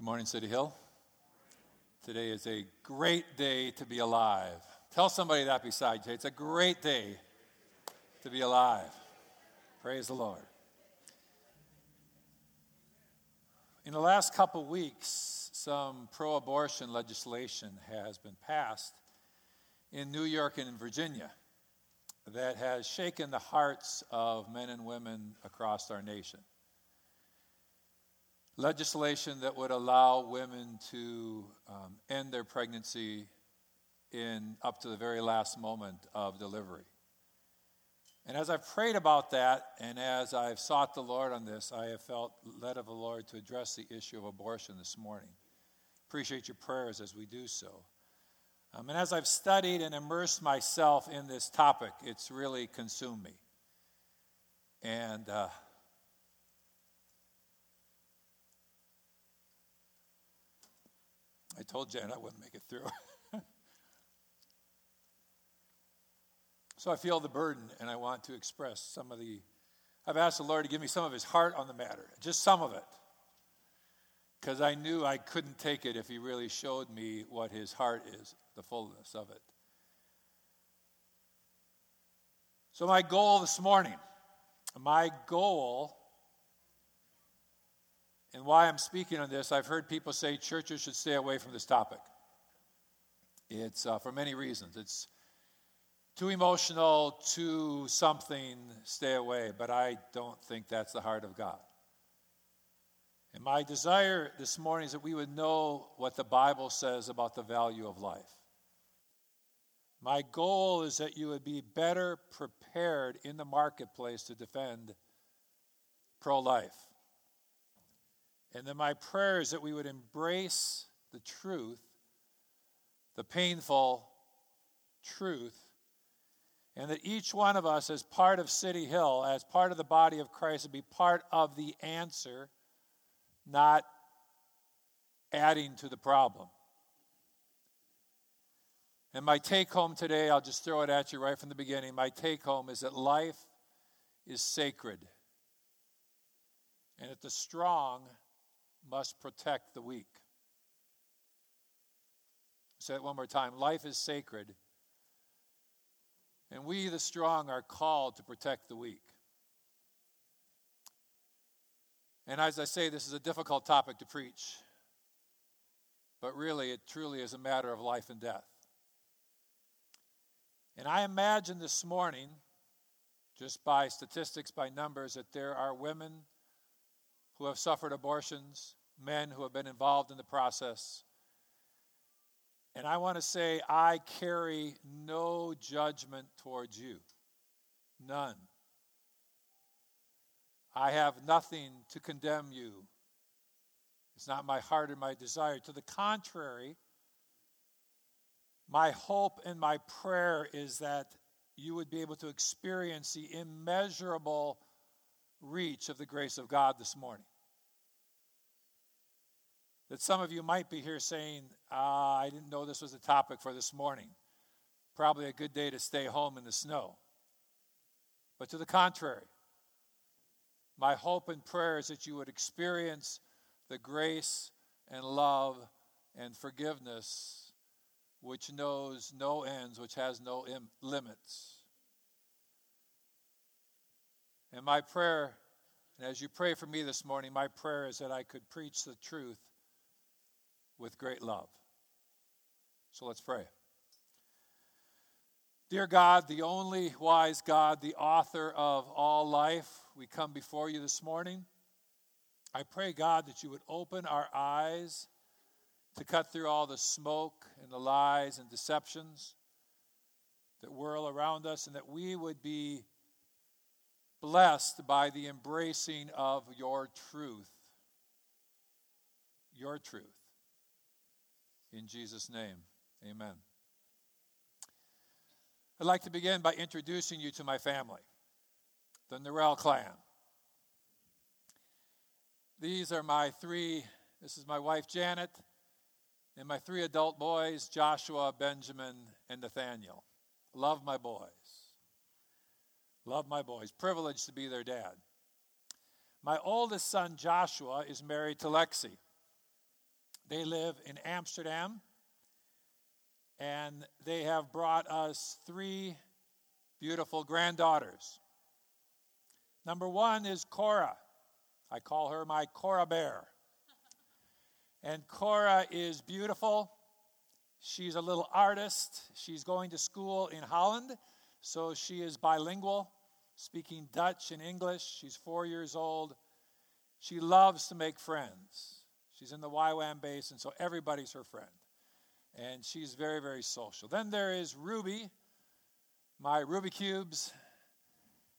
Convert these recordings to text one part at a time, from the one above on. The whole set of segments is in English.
Good morning, City Hill. Today is a great day to be alive. Tell somebody that beside you. It's a great day to be alive. Praise the Lord. In the last couple weeks, some pro abortion legislation has been passed in New York and in Virginia that has shaken the hearts of men and women across our nation legislation that would allow women to um, end their pregnancy in up to the very last moment of delivery. And as I've prayed about that, and as I've sought the Lord on this, I have felt led of the Lord to address the issue of abortion this morning. Appreciate your prayers as we do so. Um, and as I've studied and immersed myself in this topic, it's really consumed me. And uh, I told Jen I wouldn't make it through. so I feel the burden, and I want to express some of the. I've asked the Lord to give me some of His heart on the matter, just some of it. Because I knew I couldn't take it if He really showed me what His heart is, the fullness of it. So, my goal this morning, my goal and why I'm speaking on this, I've heard people say churches should stay away from this topic. It's uh, for many reasons. It's too emotional, too something, stay away. But I don't think that's the heart of God. And my desire this morning is that we would know what the Bible says about the value of life. My goal is that you would be better prepared in the marketplace to defend pro life. And then my prayer is that we would embrace the truth, the painful truth, and that each one of us, as part of City Hill, as part of the body of Christ, would be part of the answer, not adding to the problem. And my take home today, I'll just throw it at you right from the beginning. My take home is that life is sacred, and that the strong must protect the weak. Say it one more time. Life is sacred, and we, the strong, are called to protect the weak. And as I say, this is a difficult topic to preach, but really, it truly is a matter of life and death. And I imagine this morning, just by statistics, by numbers, that there are women who have suffered abortions, men who have been involved in the process. And I want to say, I carry no judgment towards you. None. I have nothing to condemn you. It's not my heart or my desire. To the contrary, my hope and my prayer is that you would be able to experience the immeasurable reach of the grace of God this morning that some of you might be here saying, ah, I didn't know this was a topic for this morning. Probably a good day to stay home in the snow. But to the contrary, my hope and prayer is that you would experience the grace and love and forgiveness which knows no ends, which has no Im- limits. And my prayer, and as you pray for me this morning, my prayer is that I could preach the truth with great love. So let's pray. Dear God, the only wise God, the author of all life, we come before you this morning. I pray, God, that you would open our eyes to cut through all the smoke and the lies and deceptions that whirl around us, and that we would be blessed by the embracing of your truth. Your truth. In Jesus' name, amen. I'd like to begin by introducing you to my family, the Norell clan. These are my three, this is my wife Janet, and my three adult boys, Joshua, Benjamin, and Nathaniel. Love my boys. Love my boys. Privileged to be their dad. My oldest son, Joshua, is married to Lexi. They live in Amsterdam, and they have brought us three beautiful granddaughters. Number one is Cora. I call her my Cora Bear. And Cora is beautiful. She's a little artist. She's going to school in Holland, so she is bilingual, speaking Dutch and English. She's four years old. She loves to make friends. She's in the YWAM base, and so everybody's her friend. And she's very, very social. Then there is Ruby, my Ruby Cubes.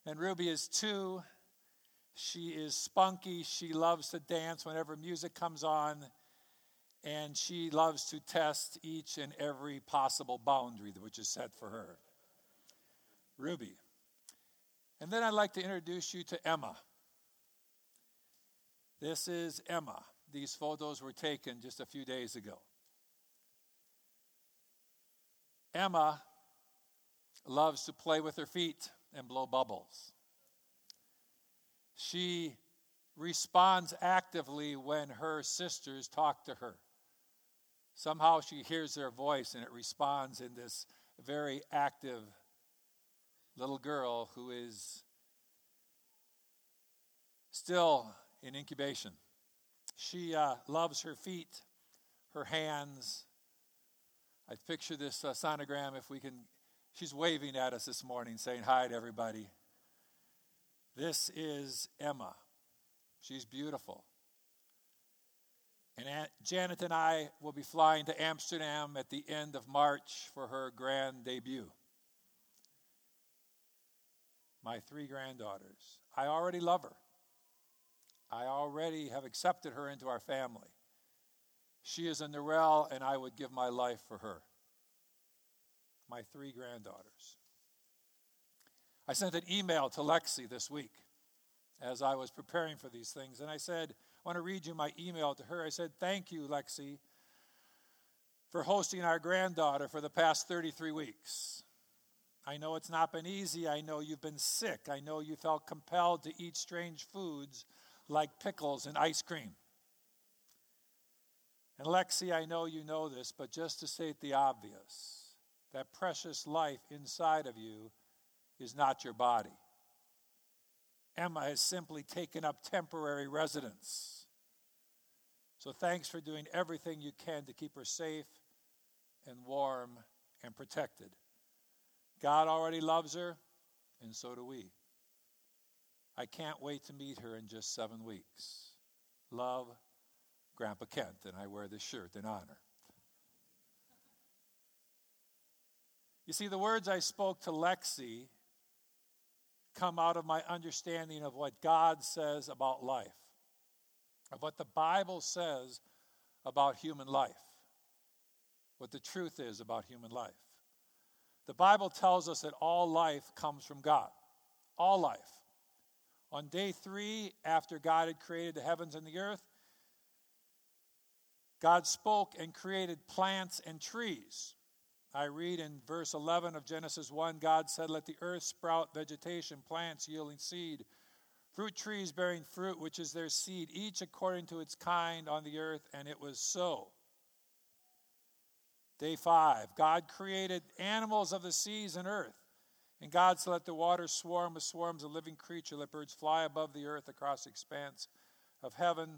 And Ruby is two. She is spunky. She loves to dance whenever music comes on and she loves to test each and every possible boundary which is set for her. Ruby. And then I'd like to introduce you to Emma. This is Emma. These photos were taken just a few days ago. Emma loves to play with her feet and blow bubbles. She responds actively when her sisters talk to her. Somehow she hears their voice and it responds in this very active little girl who is still in incubation. She uh, loves her feet, her hands. I picture this uh, sonogram if we can. She's waving at us this morning, saying hi to everybody. This is Emma. She's beautiful. And Aunt Janet and I will be flying to Amsterdam at the end of March for her grand debut. My three granddaughters. I already love her. I already have accepted her into our family. She is a Narelle, and I would give my life for her. My three granddaughters. I sent an email to Lexi this week as I was preparing for these things, and I said, I want to read you my email to her. I said, Thank you, Lexi, for hosting our granddaughter for the past 33 weeks. I know it's not been easy. I know you've been sick. I know you felt compelled to eat strange foods like pickles and ice cream. And Lexi, I know you know this, but just to state the obvious, that precious life inside of you is not your body. Emma has simply taken up temporary residence. So thanks for doing everything you can to keep her safe and warm and protected. God already loves her, and so do we. I can't wait to meet her in just seven weeks. Love, Grandpa Kent, and I wear this shirt in honor. You see, the words I spoke to Lexi come out of my understanding of what God says about life, of what the Bible says about human life, what the truth is about human life. The Bible tells us that all life comes from God. All life. On day three, after God had created the heavens and the earth, God spoke and created plants and trees. I read in verse 11 of Genesis 1 God said, Let the earth sprout vegetation, plants yielding seed, fruit trees bearing fruit, which is their seed, each according to its kind on the earth, and it was so. Day 5 God created animals of the seas and earth. And God said, Let the waters swarm with swarms of living creatures, let birds fly above the earth across the expanse of heaven.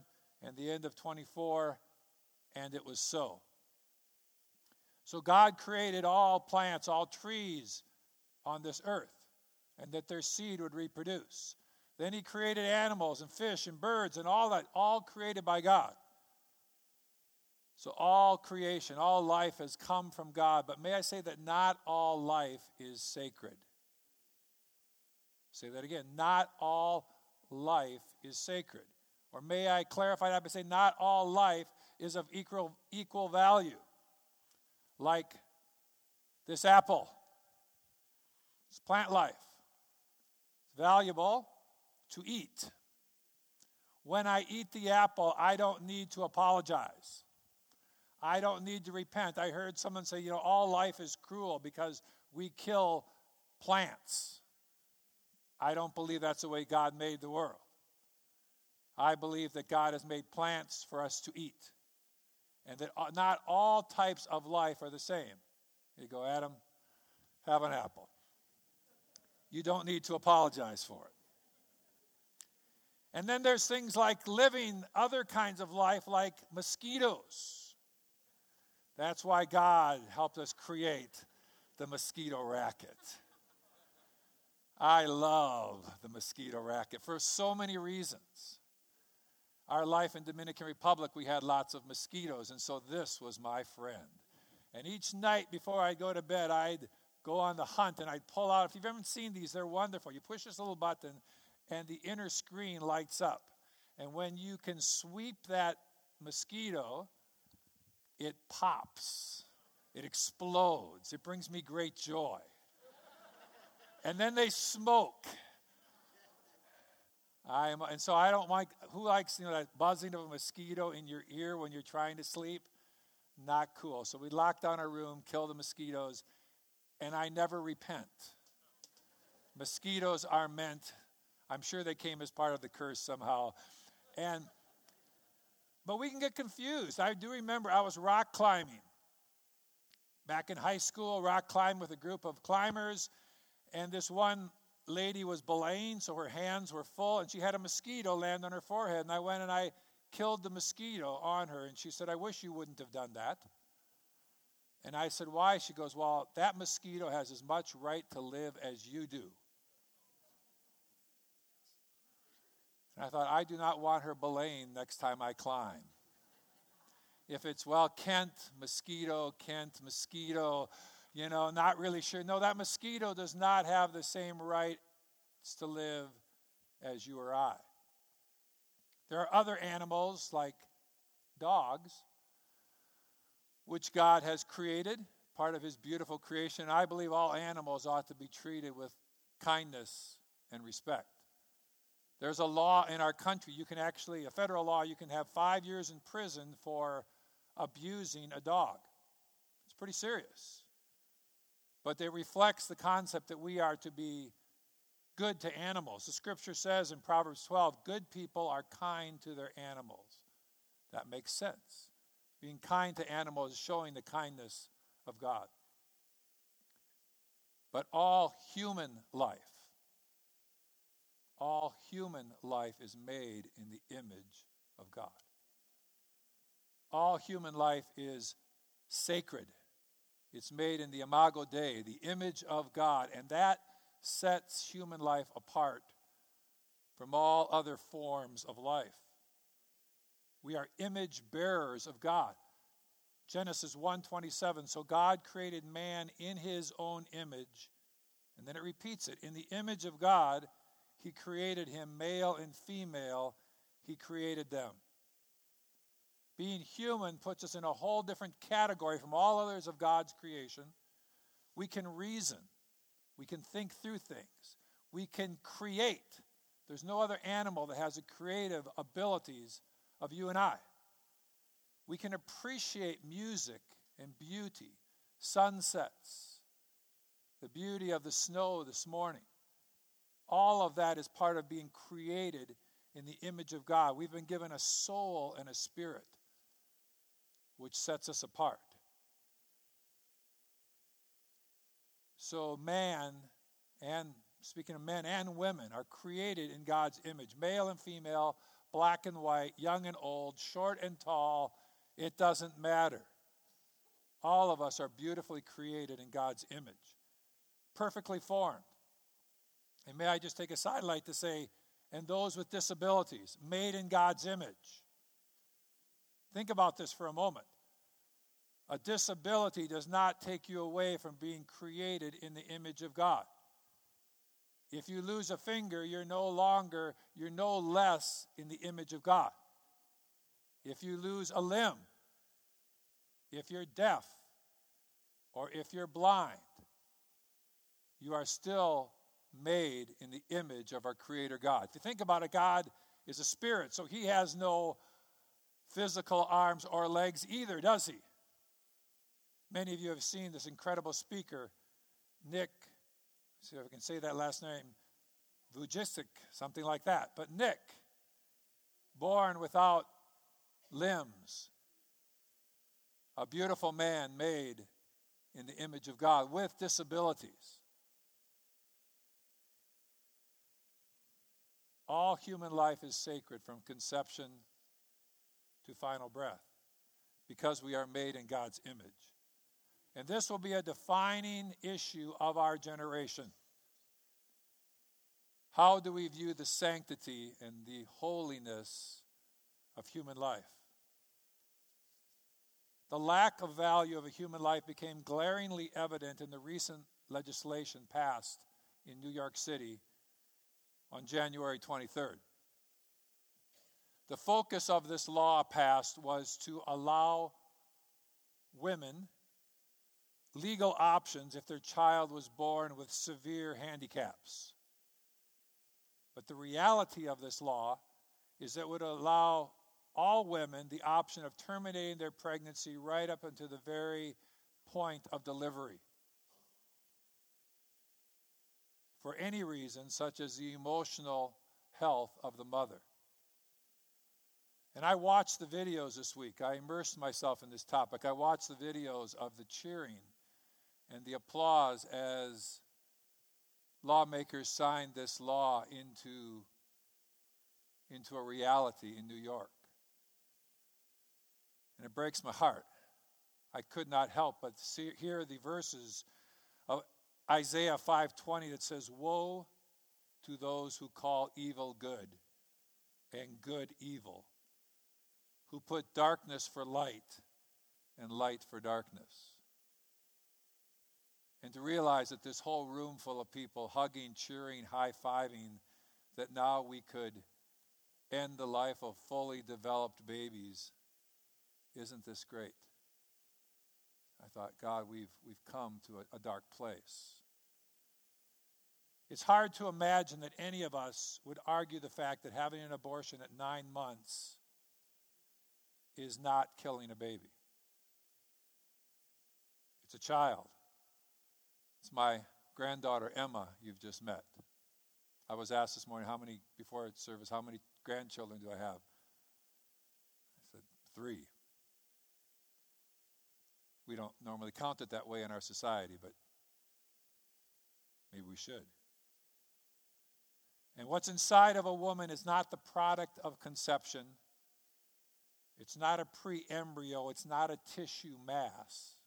And the end of 24, and it was so. So God created all plants, all trees on this earth, and that their seed would reproduce. Then He created animals and fish and birds and all that, all created by God. So all creation, all life has come from God. But may I say that not all life is sacred? Say that again. Not all life is sacred. Or may I clarify that by saying not all life is of equal, equal value like this apple. It's plant life. It's valuable to eat. When I eat the apple, I don't need to apologize. I don't need to repent. I heard someone say, you know, all life is cruel because we kill plants. I don't believe that's the way God made the world. I believe that God has made plants for us to eat. and that not all types of life are the same. You go, Adam, have an apple. You don't need to apologize for it. And then there's things like living other kinds of life, like mosquitoes. That's why God helped us create the mosquito racket. I love the mosquito racket for so many reasons. Our life in Dominican Republic, we had lots of mosquitoes, and so this was my friend. And each night before I'd go to bed, I'd go on the hunt and I'd pull out. If you've ever seen these, they're wonderful. You push this little button, and the inner screen lights up. And when you can sweep that mosquito, it pops, it explodes. It brings me great joy. And then they smoke. I am, and so I don't like who likes you know that buzzing of a mosquito in your ear when you're trying to sleep. Not cool. So we lock down our room, kill the mosquitoes, and I never repent. Mosquitoes are meant I'm sure they came as part of the curse somehow. And but we can get confused. I do remember I was rock climbing. Back in high school, rock climbing with a group of climbers, and this one lady was belaying, so her hands were full, and she had a mosquito land on her forehead. And I went and I killed the mosquito on her, and she said, I wish you wouldn't have done that. And I said, Why? She goes, Well, that mosquito has as much right to live as you do. And I thought, I do not want her belaying next time I climb. If it's, well, Kent, mosquito, Kent, mosquito, you know, not really sure. No, that mosquito does not have the same rights to live as you or I. There are other animals like dogs, which God has created, part of His beautiful creation. I believe all animals ought to be treated with kindness and respect. There's a law in our country. You can actually, a federal law, you can have five years in prison for abusing a dog. It's pretty serious. But it reflects the concept that we are to be good to animals. The scripture says in Proverbs 12, good people are kind to their animals. That makes sense. Being kind to animals is showing the kindness of God. But all human life all human life is made in the image of God. All human life is sacred. It's made in the imago Dei, the image of God, and that sets human life apart from all other forms of life. We are image bearers of God. Genesis 1:27 so God created man in his own image and then it repeats it in the image of God he created him, male and female, He created them. Being human puts us in a whole different category from all others of God's creation. We can reason, we can think through things, we can create. There's no other animal that has the creative abilities of you and I. We can appreciate music and beauty, sunsets, the beauty of the snow this morning. All of that is part of being created in the image of God. We've been given a soul and a spirit, which sets us apart. So, man, and speaking of men and women, are created in God's image male and female, black and white, young and old, short and tall. It doesn't matter. All of us are beautifully created in God's image, perfectly formed. And may I just take a sidelight to say, and those with disabilities, made in God's image. Think about this for a moment. A disability does not take you away from being created in the image of God. If you lose a finger, you're no longer, you're no less in the image of God. If you lose a limb, if you're deaf, or if you're blind, you are still made in the image of our Creator God. If you think about it, God is a spirit, so He has no physical arms or legs either, does He? Many of you have seen this incredible speaker, Nick, see if I can say that last name, Vujicic, something like that. But Nick, born without limbs, a beautiful man made in the image of God with disabilities. All human life is sacred from conception to final breath because we are made in God's image. And this will be a defining issue of our generation. How do we view the sanctity and the holiness of human life? The lack of value of a human life became glaringly evident in the recent legislation passed in New York City on January 23rd. The focus of this law passed was to allow women legal options if their child was born with severe handicaps. But the reality of this law is that it would allow all women the option of terminating their pregnancy right up until the very point of delivery. For any reason, such as the emotional health of the mother. And I watched the videos this week. I immersed myself in this topic. I watched the videos of the cheering and the applause as lawmakers signed this law into, into a reality in New York. And it breaks my heart. I could not help but see, hear the verses of Isaiah 5:20 that says, "Woe to those who call evil good and good evil, who put darkness for light and light for darkness." And to realize that this whole room full of people hugging, cheering, high-fiving that now we could end the life of fully developed babies isn't this great? I thought, God, we've, we've come to a, a dark place. It's hard to imagine that any of us would argue the fact that having an abortion at nine months is not killing a baby. It's a child. It's my granddaughter, Emma, you've just met. I was asked this morning, how many, before service, how many grandchildren do I have? I said, three. We don't normally count it that way in our society, but maybe we should. And what's inside of a woman is not the product of conception. It's not a pre embryo. It's not a tissue mass.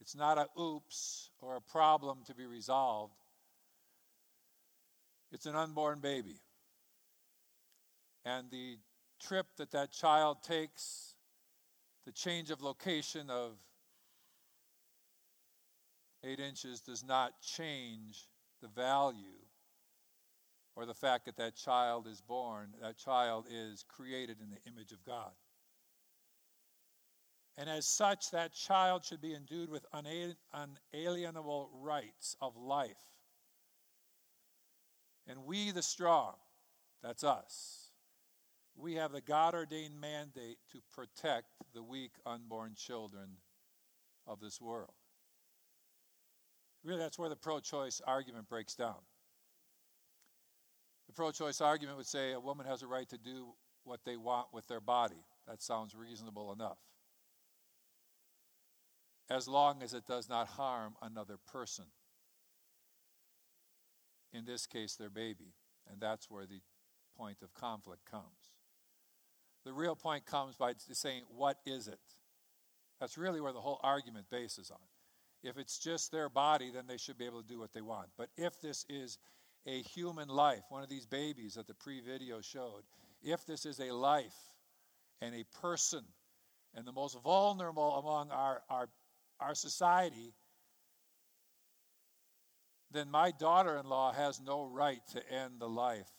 It's not a oops or a problem to be resolved. It's an unborn baby. And the trip that that child takes the change of location of eight inches does not change the value or the fact that that child is born. That child is created in the image of God. And as such, that child should be endued with unalienable rights of life. And we, the strong, that's us, we have the God ordained mandate to protect the weak, unborn children of this world. Really, that's where the pro choice argument breaks down. The pro choice argument would say a woman has a right to do what they want with their body. That sounds reasonable enough. As long as it does not harm another person. In this case, their baby. And that's where the point of conflict comes. The real point comes by saying, What is it? That's really where the whole argument bases on. If it's just their body, then they should be able to do what they want. But if this is a human life, one of these babies that the pre video showed, if this is a life and a person and the most vulnerable among our, our, our society, then my daughter in law has no right to end the life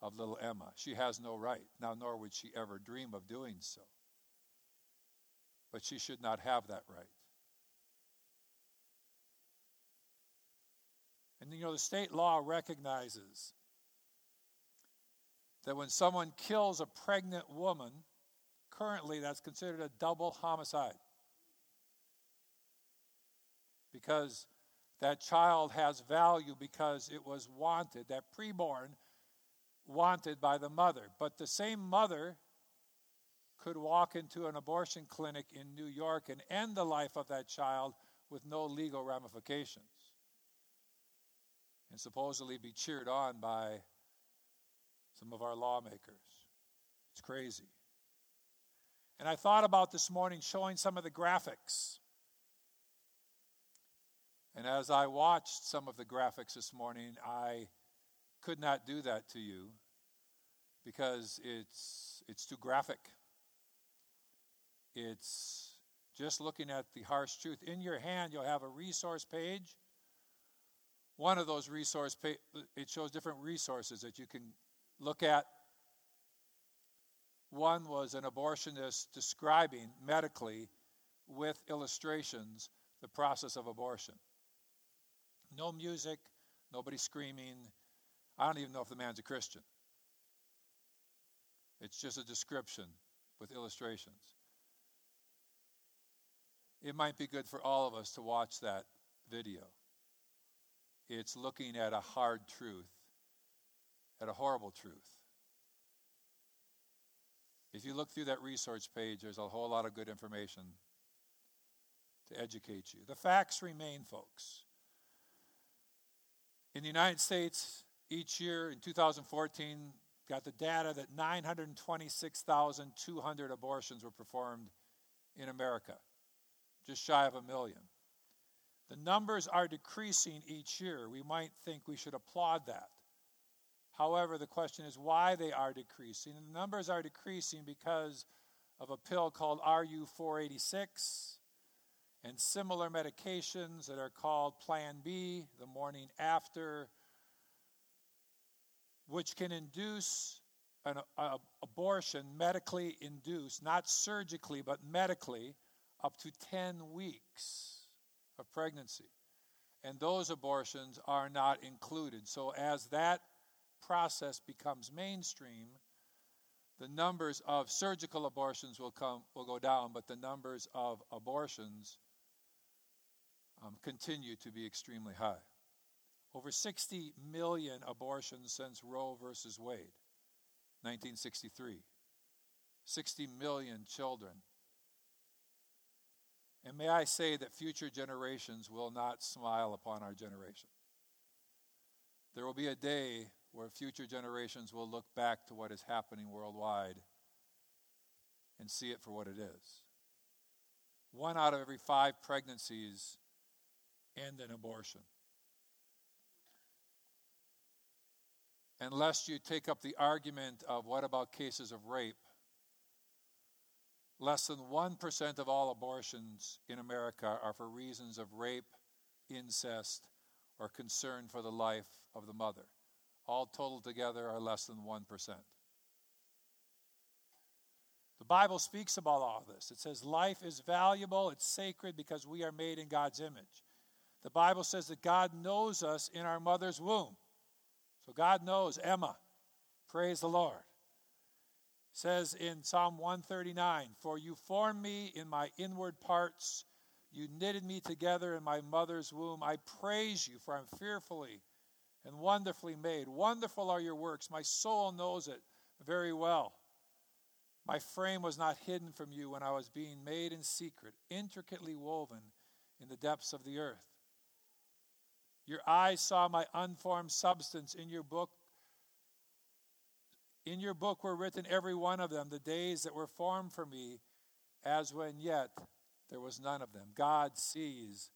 of little Emma. She has no right. Now, nor would she ever dream of doing so. But she should not have that right. And you know, the state law recognizes that when someone kills a pregnant woman, currently that's considered a double homicide. Because that child has value because it was wanted, that preborn wanted by the mother. But the same mother could walk into an abortion clinic in New York and end the life of that child with no legal ramifications. And supposedly be cheered on by some of our lawmakers. It's crazy. And I thought about this morning showing some of the graphics. And as I watched some of the graphics this morning, I could not do that to you because it's, it's too graphic. It's just looking at the harsh truth. In your hand, you'll have a resource page. One of those resource it shows different resources that you can look at. One was an abortionist describing medically with illustrations the process of abortion. No music, nobody screaming. I don't even know if the man's a Christian. It's just a description with illustrations. It might be good for all of us to watch that video. It's looking at a hard truth, at a horrible truth. If you look through that research page, there's a whole lot of good information to educate you. The facts remain, folks. In the United States, each year in 2014, got the data that 926,200 abortions were performed in America, just shy of a million. The numbers are decreasing each year. We might think we should applaud that. However, the question is why they are decreasing. And the numbers are decreasing because of a pill called RU 486 and similar medications that are called Plan B, the morning after, which can induce an a, abortion, medically induced, not surgically, but medically, up to 10 weeks of pregnancy. And those abortions are not included. So, as that process becomes mainstream, the numbers of surgical abortions will come will go down, but the numbers of abortions um, continue to be extremely high. Over 60 million abortions since Roe versus Wade, 1963. 60 million children. And may I say that future generations will not smile upon our generation. There will be a day where future generations will look back to what is happening worldwide and see it for what it is. One out of every five pregnancies end in abortion. Unless you take up the argument of what about cases of rape, less than 1% of all abortions in America are for reasons of rape, incest, or concern for the life of the mother. All totaled together are less than 1%. The Bible speaks about all this. It says life is valuable, it's sacred because we are made in God's image. The Bible says that God knows us in our mother's womb. So God knows Emma. Praise the Lord. Says in Psalm 139 For you formed me in my inward parts, you knitted me together in my mother's womb. I praise you, for I'm fearfully and wonderfully made. Wonderful are your works. My soul knows it very well. My frame was not hidden from you when I was being made in secret, intricately woven in the depths of the earth. Your eyes saw my unformed substance in your book. In your book were written every one of them, the days that were formed for me, as when yet there was none of them. God sees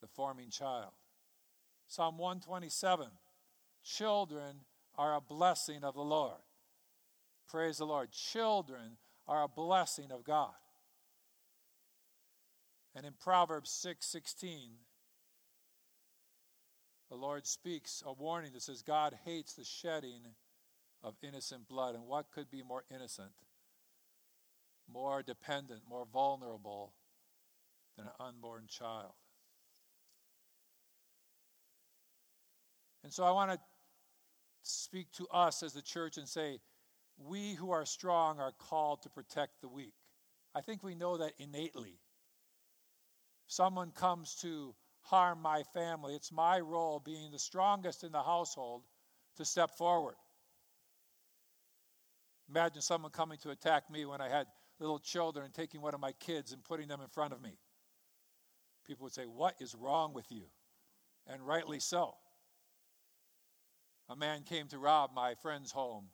the forming child. Psalm 127 Children are a blessing of the Lord. Praise the Lord. Children are a blessing of God. And in Proverbs 6 16, the Lord speaks a warning that says God hates the shedding of innocent blood. And what could be more innocent, more dependent, more vulnerable than an unborn child? And so I want to speak to us as the church and say, we who are strong are called to protect the weak. I think we know that innately. Someone comes to harm my family. It's my role, being the strongest in the household, to step forward. Imagine someone coming to attack me when I had little children and taking one of my kids and putting them in front of me. People would say, What is wrong with you? And rightly so. A man came to rob my friend's home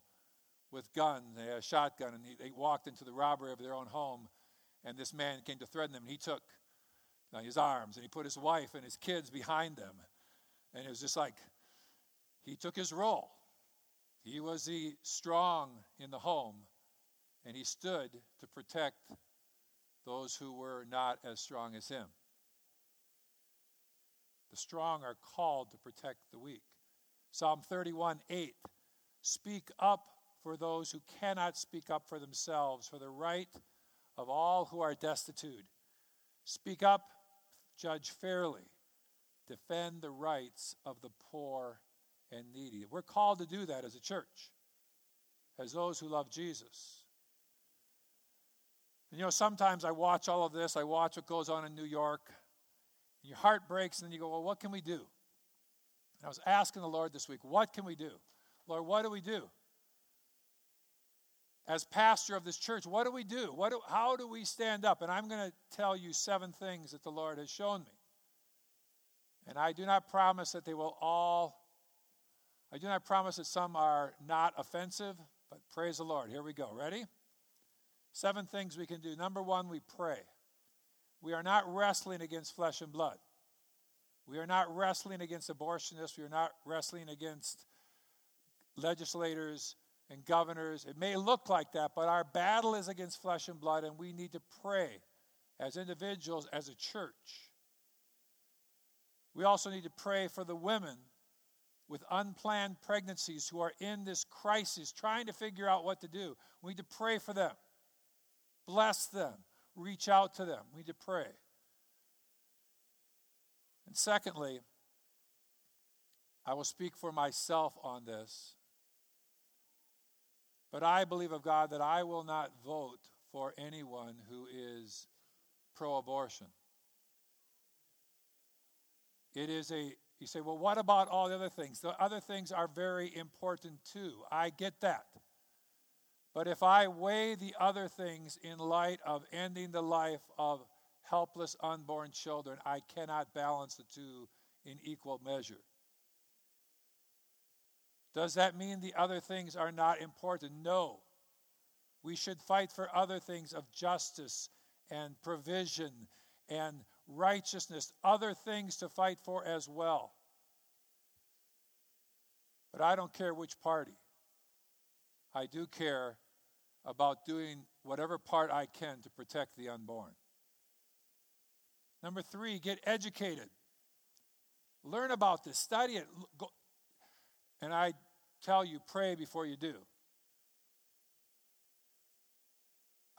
with guns, a shotgun, and he, they walked into the robbery of their own home. And this man came to threaten them. And he took uh, his arms and he put his wife and his kids behind them. And it was just like he took his role. He was the strong in the home, and he stood to protect those who were not as strong as him. The strong are called to protect the weak. Psalm 31 8 Speak up for those who cannot speak up for themselves, for the right of all who are destitute. Speak up, judge fairly, defend the rights of the poor and needy. We're called to do that as a church, as those who love Jesus. And you know, sometimes I watch all of this, I watch what goes on in New York, and your heart breaks, and then you go, Well, what can we do? And I was asking the Lord this week, What can we do? Lord, what do we do? As pastor of this church, what do we do? What do, how do we stand up? And I'm going to tell you seven things that the Lord has shown me. And I do not promise that they will all, I do not promise that some are not offensive, but praise the Lord. Here we go. Ready? Seven things we can do. Number one, we pray. We are not wrestling against flesh and blood. We are not wrestling against abortionists. We are not wrestling against legislators and governors. It may look like that, but our battle is against flesh and blood, and we need to pray as individuals, as a church. We also need to pray for the women with unplanned pregnancies who are in this crisis, trying to figure out what to do. We need to pray for them, bless them, reach out to them. We need to pray. And secondly, I will speak for myself on this. But I believe of God that I will not vote for anyone who is pro abortion. It is a, you say, well, what about all the other things? The other things are very important too. I get that. But if I weigh the other things in light of ending the life of helpless unborn children, I cannot balance the two in equal measure. Does that mean the other things are not important? No. We should fight for other things of justice and provision and righteousness, other things to fight for as well. But I don't care which party. I do care about doing whatever part I can to protect the unborn. Number three, get educated. Learn about this, study it. And I tell you, pray before you do.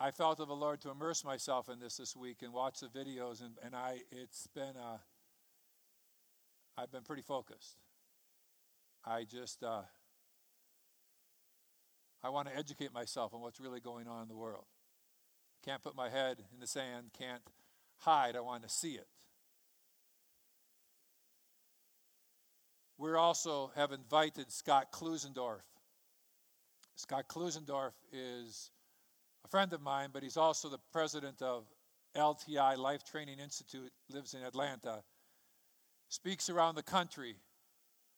I felt of the Lord to immerse myself in this this week and watch the videos, and, and I it's been uh, I've been pretty focused. I just uh, I want to educate myself on what's really going on in the world. Can't put my head in the sand, can't hide, I want to see it. We also have invited Scott Klusendorf. Scott Klusendorf is a friend of mine, but he's also the president of LTI Life Training Institute, lives in Atlanta, speaks around the country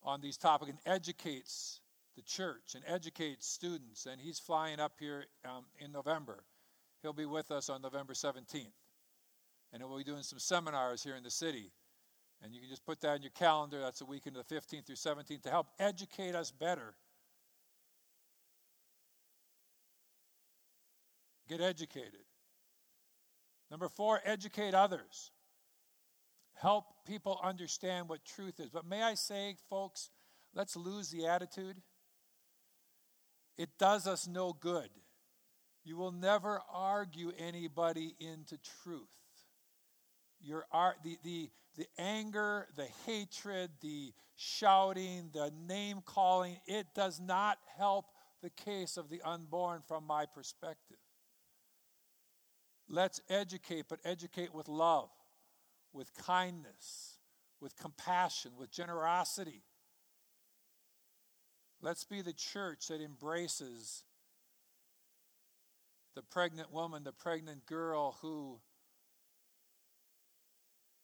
on these topics and educates the church and educates students. And he's flying up here um, in November. He'll be with us on November 17th. And we'll be doing some seminars here in the city. And you can just put that in your calendar. That's the weekend of the 15th through 17th to help educate us better. Get educated. Number four, educate others. Help people understand what truth is. But may I say, folks, let's lose the attitude it does us no good. You will never argue anybody into truth. Your the, the, the anger, the hatred, the shouting, the name calling, it does not help the case of the unborn from my perspective. Let's educate, but educate with love, with kindness, with compassion, with generosity. Let's be the church that embraces the pregnant woman, the pregnant girl who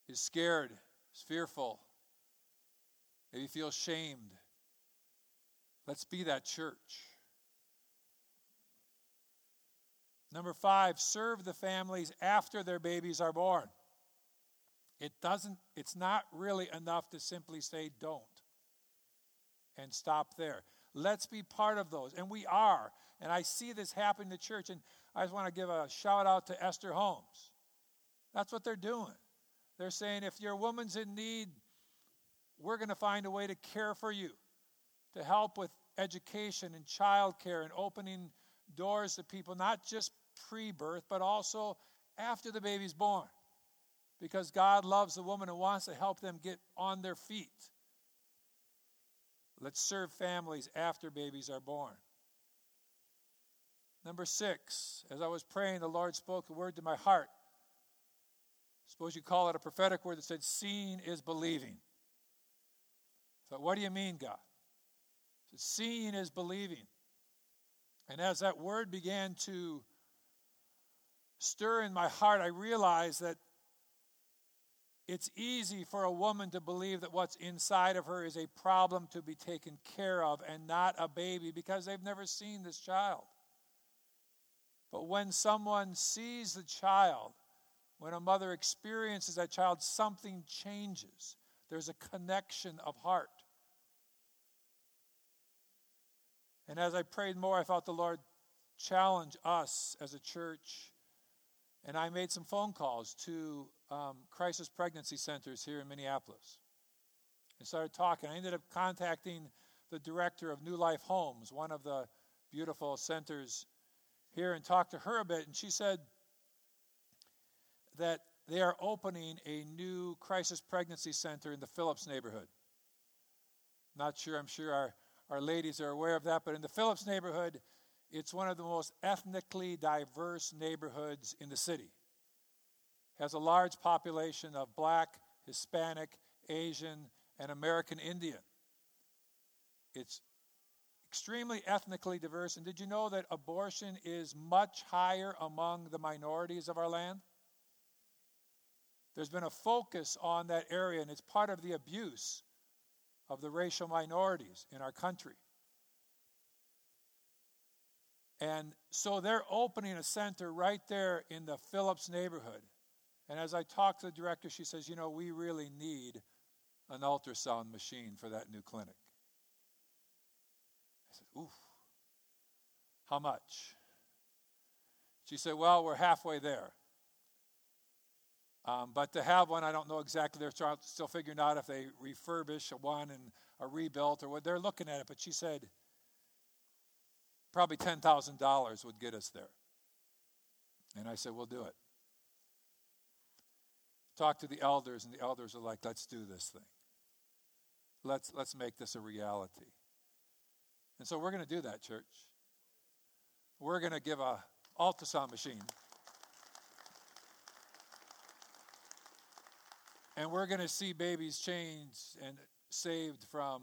is scared, is fearful, maybe feels shamed. Let's be that church. Number five, serve the families after their babies are born. It doesn't, it's not really enough to simply say don't and stop there. Let's be part of those. And we are. And I see this happen in the church. And I just want to give a shout out to Esther Homes. That's what they're doing. They're saying if your woman's in need, we're going to find a way to care for you, to help with education and childcare and opening doors to people, not just pre birth, but also after the baby's born. Because God loves the woman and wants to help them get on their feet. Let's serve families after babies are born. Number six, as I was praying, the Lord spoke a word to my heart. Suppose you call it a prophetic word that said, Seeing is believing. I thought, what do you mean, God? Said, Seeing is believing. And as that word began to stir in my heart, I realize that it's easy for a woman to believe that what's inside of her is a problem to be taken care of and not a baby because they've never seen this child. But when someone sees the child, when a mother experiences that child, something changes. There's a connection of heart. And as I prayed more, I felt the Lord challenge us as a church. And I made some phone calls to um, crisis pregnancy centers here in Minneapolis and started talking. I ended up contacting the director of New Life Homes, one of the beautiful centers here, and talked to her a bit. And she said that they are opening a new crisis pregnancy center in the Phillips neighborhood. Not sure, I'm sure our, our ladies are aware of that, but in the Phillips neighborhood, it's one of the most ethnically diverse neighborhoods in the city has a large population of black, Hispanic, Asian, and American Indian. It's extremely ethnically diverse. And did you know that abortion is much higher among the minorities of our land? There's been a focus on that area, and it's part of the abuse of the racial minorities in our country. And so they're opening a center right there in the Phillips neighborhood. And as I talked to the director, she says, You know, we really need an ultrasound machine for that new clinic. I said, Oof, how much? She said, Well, we're halfway there. Um, but to have one, I don't know exactly. They're still figuring out if they refurbish one and a rebuilt or what. They're looking at it. But she said, probably $10,000 would get us there. And I said, We'll do it talk to the elders, and the elders are like, let's do this thing. Let's, let's make this a reality. And so we're going to do that, church. We're going to give a ultrasound machine. And we're going to see babies changed and saved from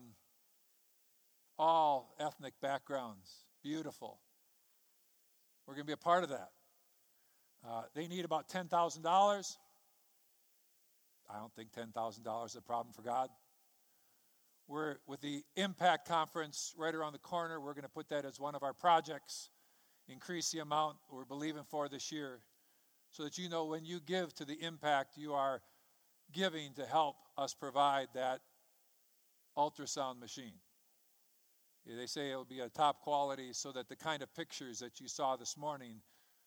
all ethnic backgrounds. Beautiful. We're going to be a part of that. Uh, they need about $10,000. I don't think $10,000 is a problem for God. We're with the Impact Conference right around the corner. We're going to put that as one of our projects, increase the amount we're believing for this year, so that you know when you give to the Impact, you are giving to help us provide that ultrasound machine. They say it will be a top quality so that the kind of pictures that you saw this morning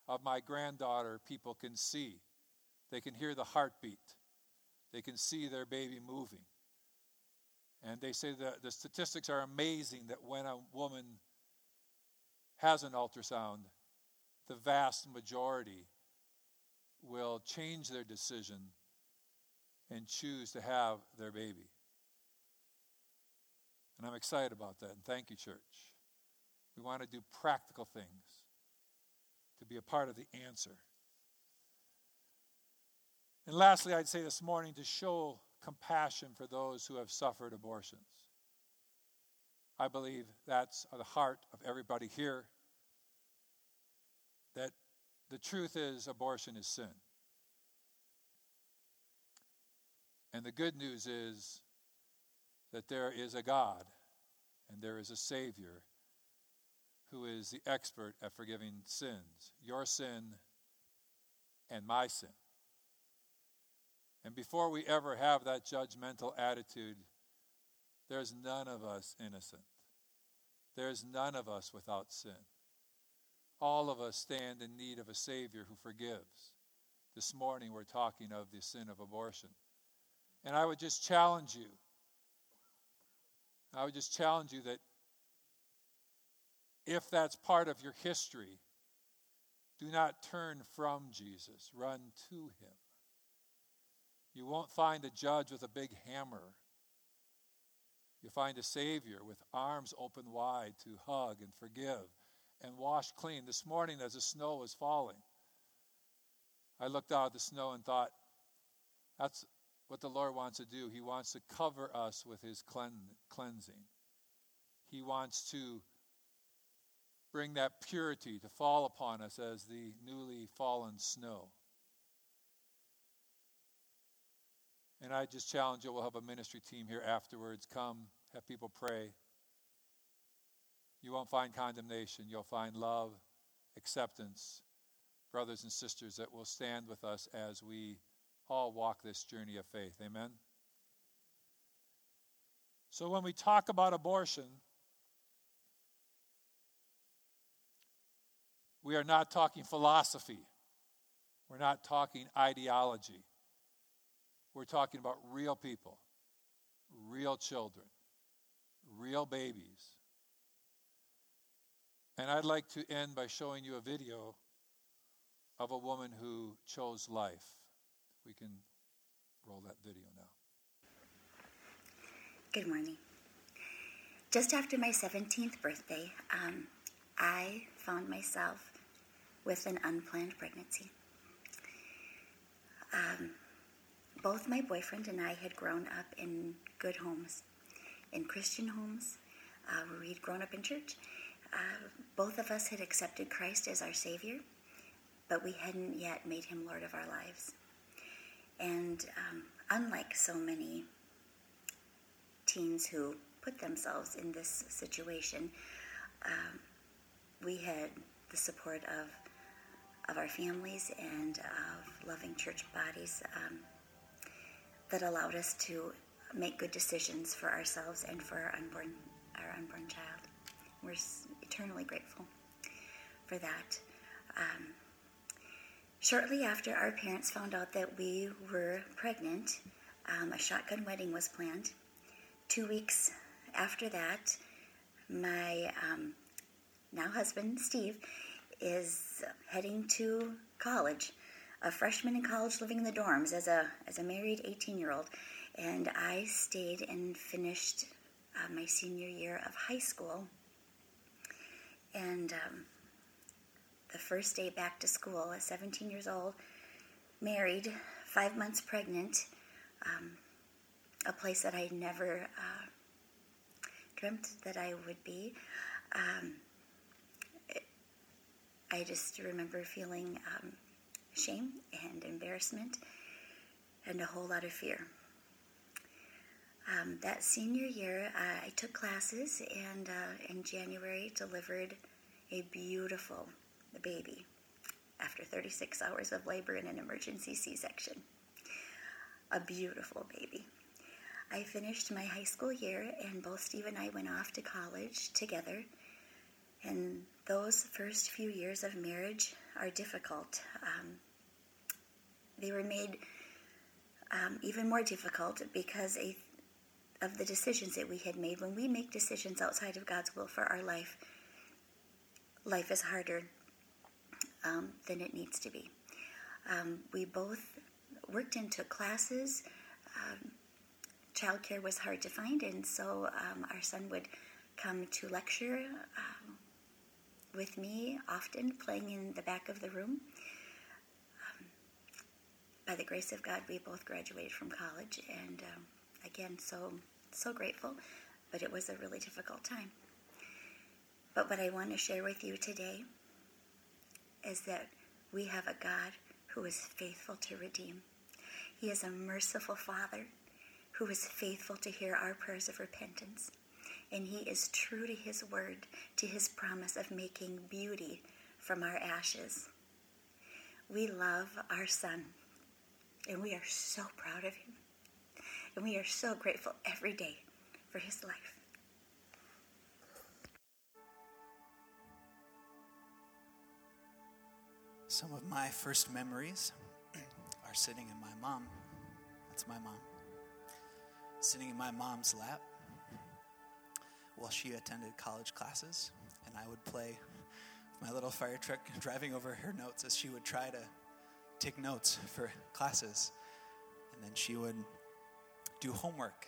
of my granddaughter, people can see. They can hear the heartbeat. They can see their baby moving. And they say that the statistics are amazing that when a woman has an ultrasound, the vast majority will change their decision and choose to have their baby. And I'm excited about that. And thank you, church. We want to do practical things to be a part of the answer. And lastly, I'd say this morning to show compassion for those who have suffered abortions. I believe that's the heart of everybody here. That the truth is, abortion is sin. And the good news is that there is a God and there is a Savior who is the expert at forgiving sins, your sin and my sin. And before we ever have that judgmental attitude, there's none of us innocent. There's none of us without sin. All of us stand in need of a Savior who forgives. This morning we're talking of the sin of abortion. And I would just challenge you. I would just challenge you that if that's part of your history, do not turn from Jesus, run to him. You won't find a judge with a big hammer. You find a Savior with arms open wide to hug and forgive and wash clean. This morning, as the snow was falling, I looked out at the snow and thought, that's what the Lord wants to do. He wants to cover us with His cleansing. He wants to bring that purity to fall upon us as the newly fallen snow. And I just challenge you, we'll have a ministry team here afterwards. Come, have people pray. You won't find condemnation, you'll find love, acceptance, brothers and sisters that will stand with us as we all walk this journey of faith. Amen? So when we talk about abortion, we are not talking philosophy. We're not talking ideology. We're talking about real people, real children, real babies. And I'd like to end by showing you a video of a woman who chose life. We can roll that video now. Good morning. Just after my 17th birthday, um, I found myself with an unplanned pregnancy. Um, both my boyfriend and I had grown up in good homes, in Christian homes, uh, where we'd grown up in church. Uh, both of us had accepted Christ as our Savior, but we hadn't yet made Him Lord of our lives. And um, unlike so many teens who put themselves in this situation, um, we had the support of of our families and of loving church bodies um, that allowed us to make good decisions for ourselves and for our unborn our unborn child. We're eternally grateful for that. Um, shortly after our parents found out that we were pregnant, um, a shotgun wedding was planned. Two weeks after that, my um, now husband Steve is heading to college a freshman in college living in the dorms as a as a married 18 year old, and I stayed and finished uh, my senior year of high school. And um, the first day back to school, at 17 years old, married, five months pregnant, um, a place that I never uh, dreamt that I would be. Um, I just remember feeling um, shame and embarrassment and a whole lot of fear. Um, that senior year, uh, I took classes and uh, in January delivered a beautiful baby after 36 hours of labor in an emergency C section. A beautiful baby. I finished my high school year, and both Steve and I went off to college together. And those first few years of marriage are difficult. Um, they were made um, even more difficult because a, of the decisions that we had made. When we make decisions outside of God's will for our life, life is harder um, than it needs to be. Um, we both worked and took classes. Um, childcare was hard to find, and so um, our son would come to lecture um, with me often, playing in the back of the room by the grace of God, we both graduated from college, and um, again, so so grateful. But it was a really difficult time. But what I want to share with you today is that We have a God who is faithful to redeem. He is a merciful Father who is faithful to hear our prayers of repentance. And He is true to His word, to His promise of making beauty from our ashes. We love our Son, and we are so proud of Him. And we are so grateful every day for His life. Some of my first memories are sitting in my mom. That's my mom. Sitting in my mom's lap while she attended college classes, and I would play my little fire truck driving over her notes as she would try to take notes for classes. And then she would do homework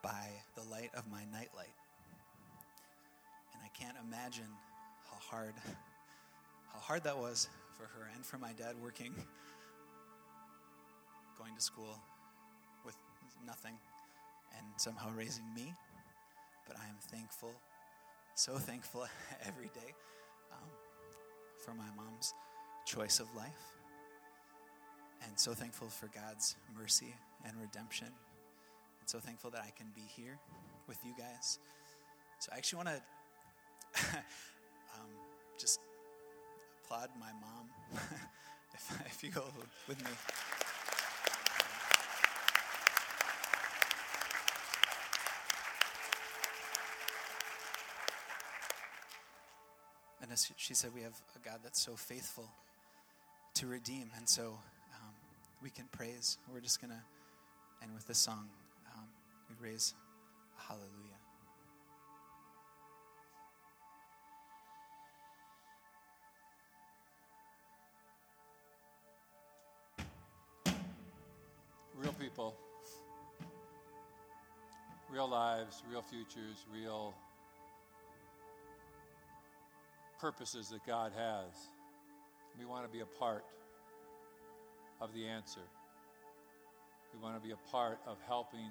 by the light of my nightlight. And I can't imagine how hard how hard that was for her and for my dad working going to school with nothing and somehow raising me. But I am thankful, so thankful every day um, for my mom's choice of life. And so thankful for God's mercy and redemption. And so thankful that I can be here with you guys. So I actually want to um, just applaud my mom if, if you go with me. And as she said, we have a God that's so faithful to redeem. And so um, we can praise. We're just going to end with this song. Um, we raise a hallelujah. Real lives, real futures, real purposes that God has. We want to be a part of the answer. We want to be a part of helping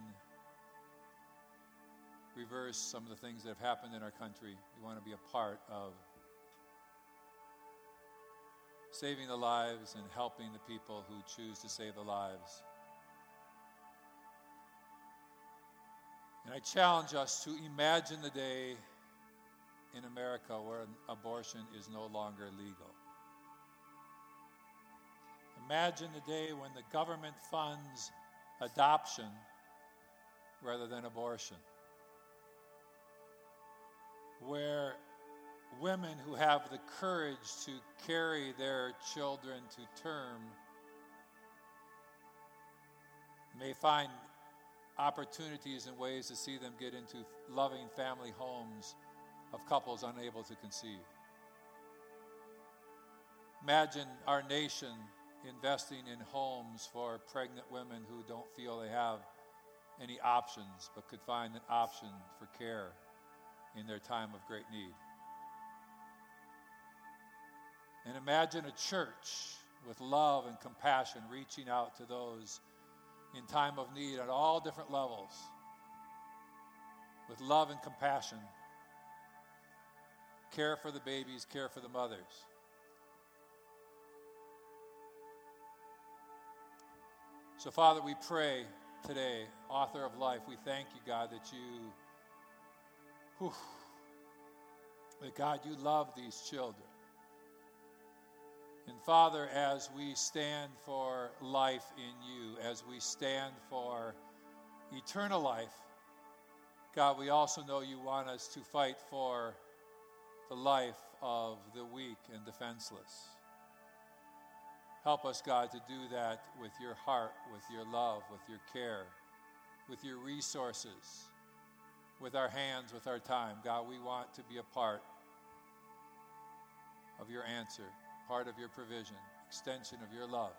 reverse some of the things that have happened in our country. We want to be a part of saving the lives and helping the people who choose to save the lives. And I challenge us to imagine the day in America where abortion is no longer legal. Imagine the day when the government funds adoption rather than abortion. Where women who have the courage to carry their children to term may find opportunities and ways to see them get into loving family homes of couples unable to conceive. Imagine our nation investing in homes for pregnant women who don't feel they have any options but could find an option for care in their time of great need. And imagine a church with love and compassion reaching out to those in time of need at all different levels with love and compassion care for the babies, care for the mothers. So, Father, we pray today, author of life, we thank you, God, that you, whew, that God, you love these children. And Father, as we stand for life in you, as we stand for eternal life, God, we also know you want us to fight for the life of the weak and defenseless. Help us, God, to do that with your heart, with your love, with your care, with your resources, with our hands, with our time. God, we want to be a part of your answer, part of your provision, extension of your love.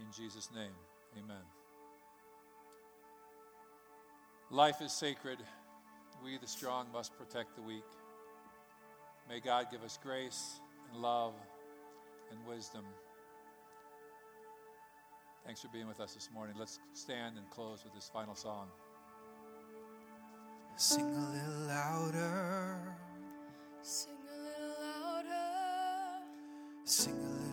In Jesus' name, amen. Life is sacred. We, the strong, must protect the weak. May God give us grace and love and wisdom. Thanks for being with us this morning. Let's stand and close with this final song. Sing a little louder. Sing a little louder. Sing